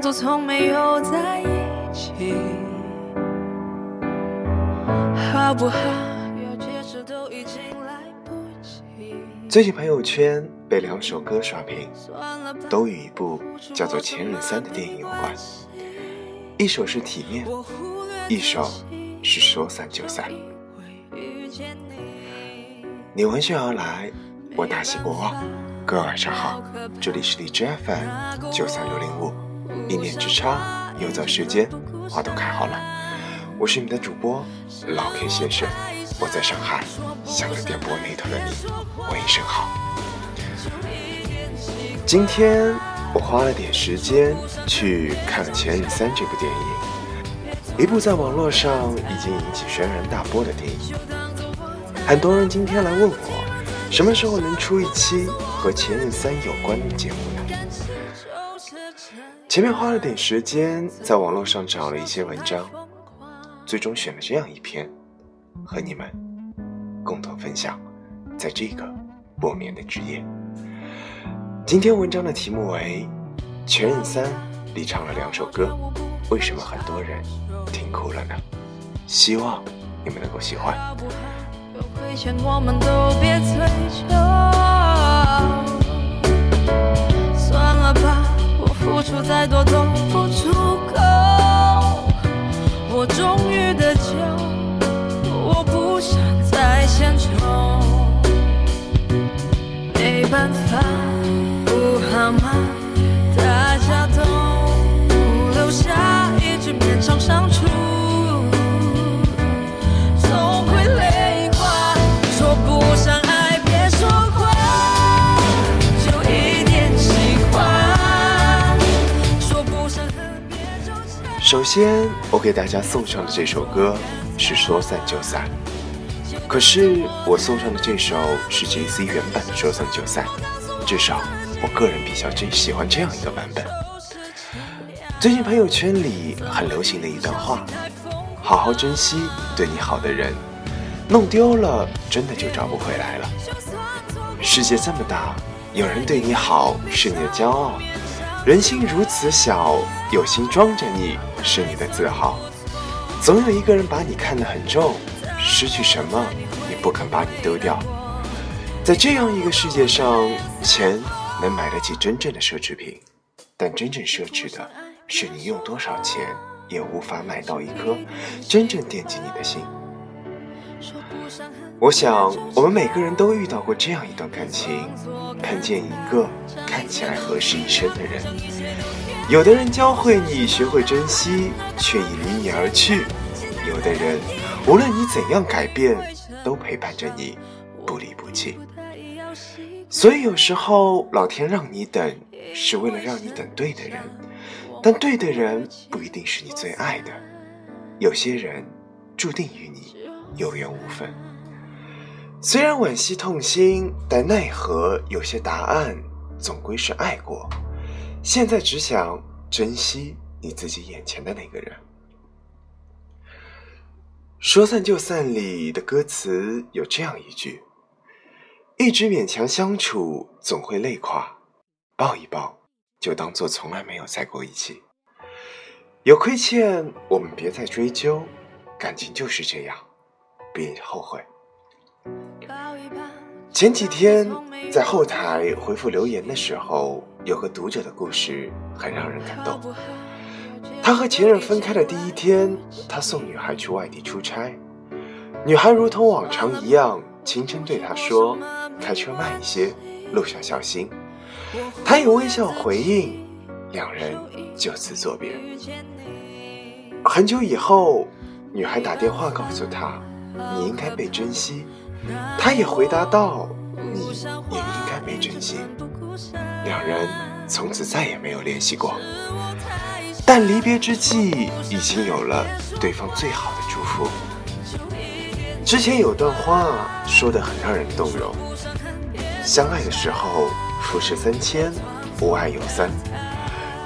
当作从没有在一起，好不好？都已经来不及。最近朋友圈被两首歌刷屏，都与一部叫做《前任三》的电影有关。一首是《体面》，一首是《说散就散》。你。你闻讯而来，我大喜过望。各位晚上好，这里是荔枝 FM 九三六零五，一念之差，又到时间，花都开好了。我是你们的主播老 K 先生，我在上海，想着电波那头的你，问一声好。今天我花了点时间去看了《前任三》这部电影，一部在网络上已经引起轩然大波的电影。很多人今天来问我，什么时候能出一期和《前任三》有关的节目呢？前面花了点时间在网络上找了一些文章，最终选了这样一篇，和你们共同分享，在这个不眠的之夜。今天文章的题目为《前任三》里唱了两首歌，为什么很多人听哭了呢？希望你们能够喜欢。再多都不出口。我终于得救，我不想再献丑。没办法，我给大家送上的这首歌是《说散就散》，可是我送上的这首是 J.C 原版的《说散就散》，至少我个人比较真喜欢这样一个版本。最近朋友圈里很流行的一段话：好好珍惜对你好的人，弄丢了真的就找不回来了。世界这么大，有人对你好是你的骄傲，人心如此小，有心装着你是你的自豪。总有一个人把你看得很重，失去什么也不肯把你丢掉。在这样一个世界上，钱能买得起真正的奢侈品，但真正奢侈的是你用多少钱也无法买到一颗真正惦记你的心。说不上恨我想，我们每个人都遇到过这样一段感情，看见一个看起来合适一生的人，有的人教会你学会珍惜，却已离你而去；有的人，无论你怎样改变，都陪伴着你，不离不弃。所以有时候，老天让你等，是为了让你等对的人，但对的人不一定是你最爱的。有些人，注定与你有缘无分。虽然惋惜痛心，但奈何有些答案总归是爱过。现在只想珍惜你自己眼前的那个人。说散就散里的歌词有这样一句：一直勉强相处，总会累垮；抱一抱，就当做从来没有在过一起。有亏欠，我们别再追究，感情就是这样，别后悔。前几天在后台回复留言的时候，有个读者的故事很让人感动。他和前任分开的第一天，他送女孩去外地出差，女孩如同往常一样，轻声对他说：“开车慢一些，路上小心。”他也微笑回应，两人就此作别。很久以后，女孩打电话告诉他：“你应该被珍惜。”他也回答道：“你也应该没珍惜。”两人从此再也没有联系过，但离别之际已经有了对方最好的祝福。之前有段话说得很让人动容：相爱的时候，浮世三千，无爱有三，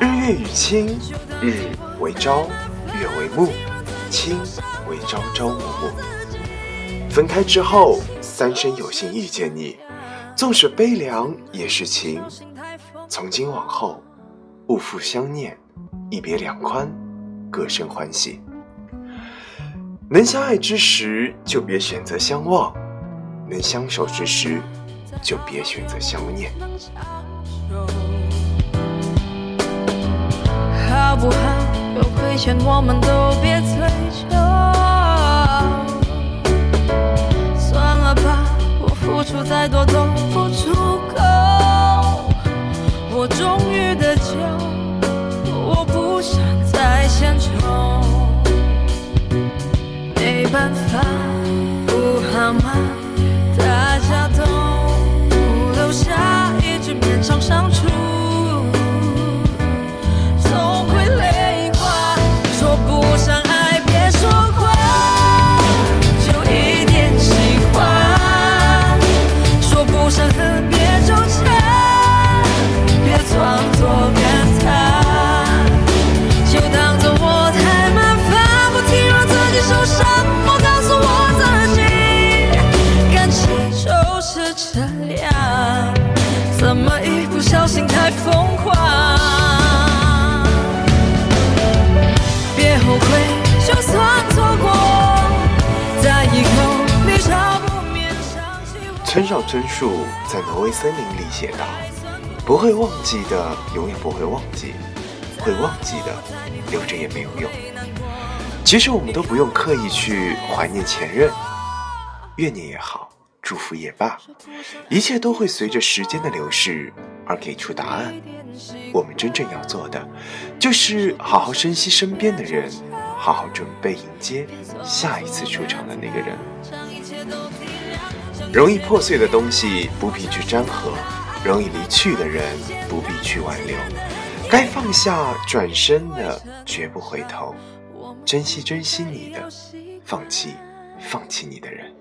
日月与卿，日为朝，月为暮，卿为朝朝暮暮。分开之后，三生有幸遇见你，纵使悲凉也是情。从今往后，勿负相念，一别两宽，各生欢喜。能相爱之时，就别选择相忘；能相守之时，就别选择相念。好不好？有亏欠，我们都别追究。再多都不足够。我终于得救，我不想再献丑。没办法，村上春树在《挪威森林》里写道：“不会忘记的，永远不会忘记；会忘记的，留着也没有用。”其实我们都不用刻意去怀念前任，怨念也好，祝福也罢，一切都会随着时间的流逝而给出答案。我们真正要做的，就是好好珍惜身边的人，好好准备迎接下一次出场的那个人。容易破碎的东西不必去粘合，容易离去的人不必去挽留。该放下，转身的绝不回头。珍惜珍惜你的，放弃放弃你的人。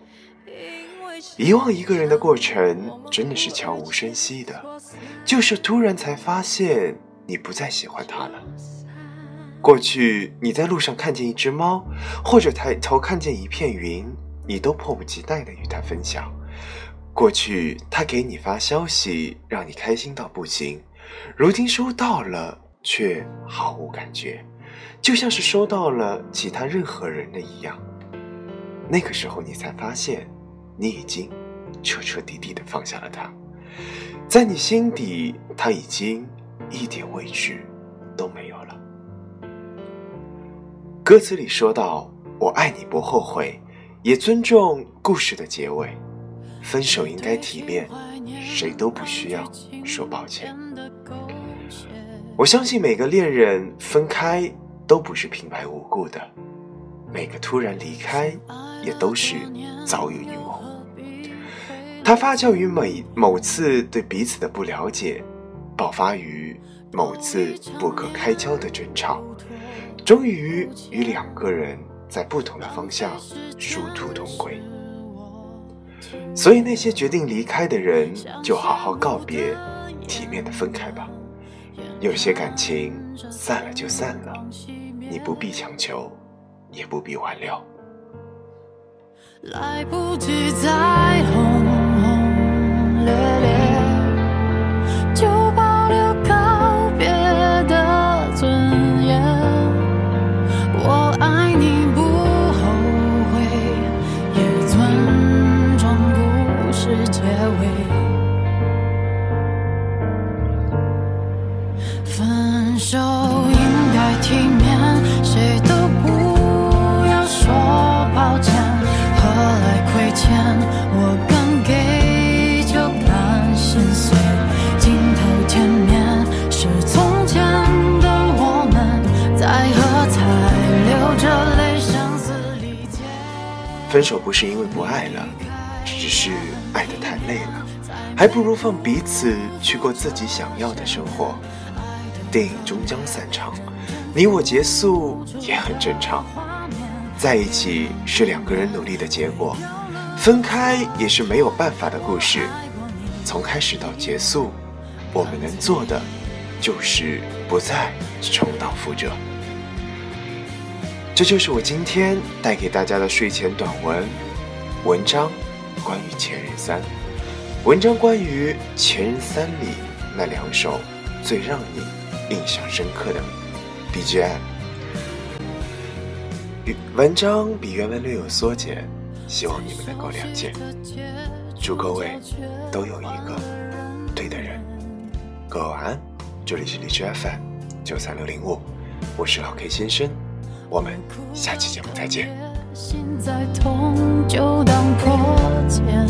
遗忘一个人的过程真的是悄无声息的，就是突然才发现你不再喜欢他了。过去你在路上看见一只猫，或者抬头看见一片云，你都迫不及待的与他分享。过去他给你发消息，让你开心到不行，如今收到了却毫无感觉。就像是收到了其他任何人的一样，那个时候你才发现，你已经彻彻底底的放下了他，在你心底，他已经一点畏惧都没有了。歌词里说到：“我爱你不后悔，也尊重故事的结尾，分手应该体面，谁都不需要说抱歉。”我相信每个恋人分开。都不是平白无故的，每个突然离开，也都是早有预谋。它发酵于每某次对彼此的不了解，爆发于某次不可开交的争吵，终于与两个人在不同的方向殊途同归。所以，那些决定离开的人，就好好告别，体面的分开吧。有些感情散了就散了。你不必强求，也不必挽留。来不及再轰轰烈烈，分手不是因为不爱了，只是爱得太累了，还不如放彼此去过自己想要的生活。电影终将散场。你我结束也很正常，在一起是两个人努力的结果，分开也是没有办法的故事。从开始到结束，我们能做的就是不再重蹈覆辙。这就是我今天带给大家的睡前短文文章，关于《前任三》。文章关于《前任三》里那两首最让你印象深刻的。BGM。文章比原文略有缩减，希望你们能够谅解。祝各位都有一个对的人。各位晚安，这里是荔枝 FM 九三六零五，我是老 K 先生，我们下期节目再见。心再痛就当破茧，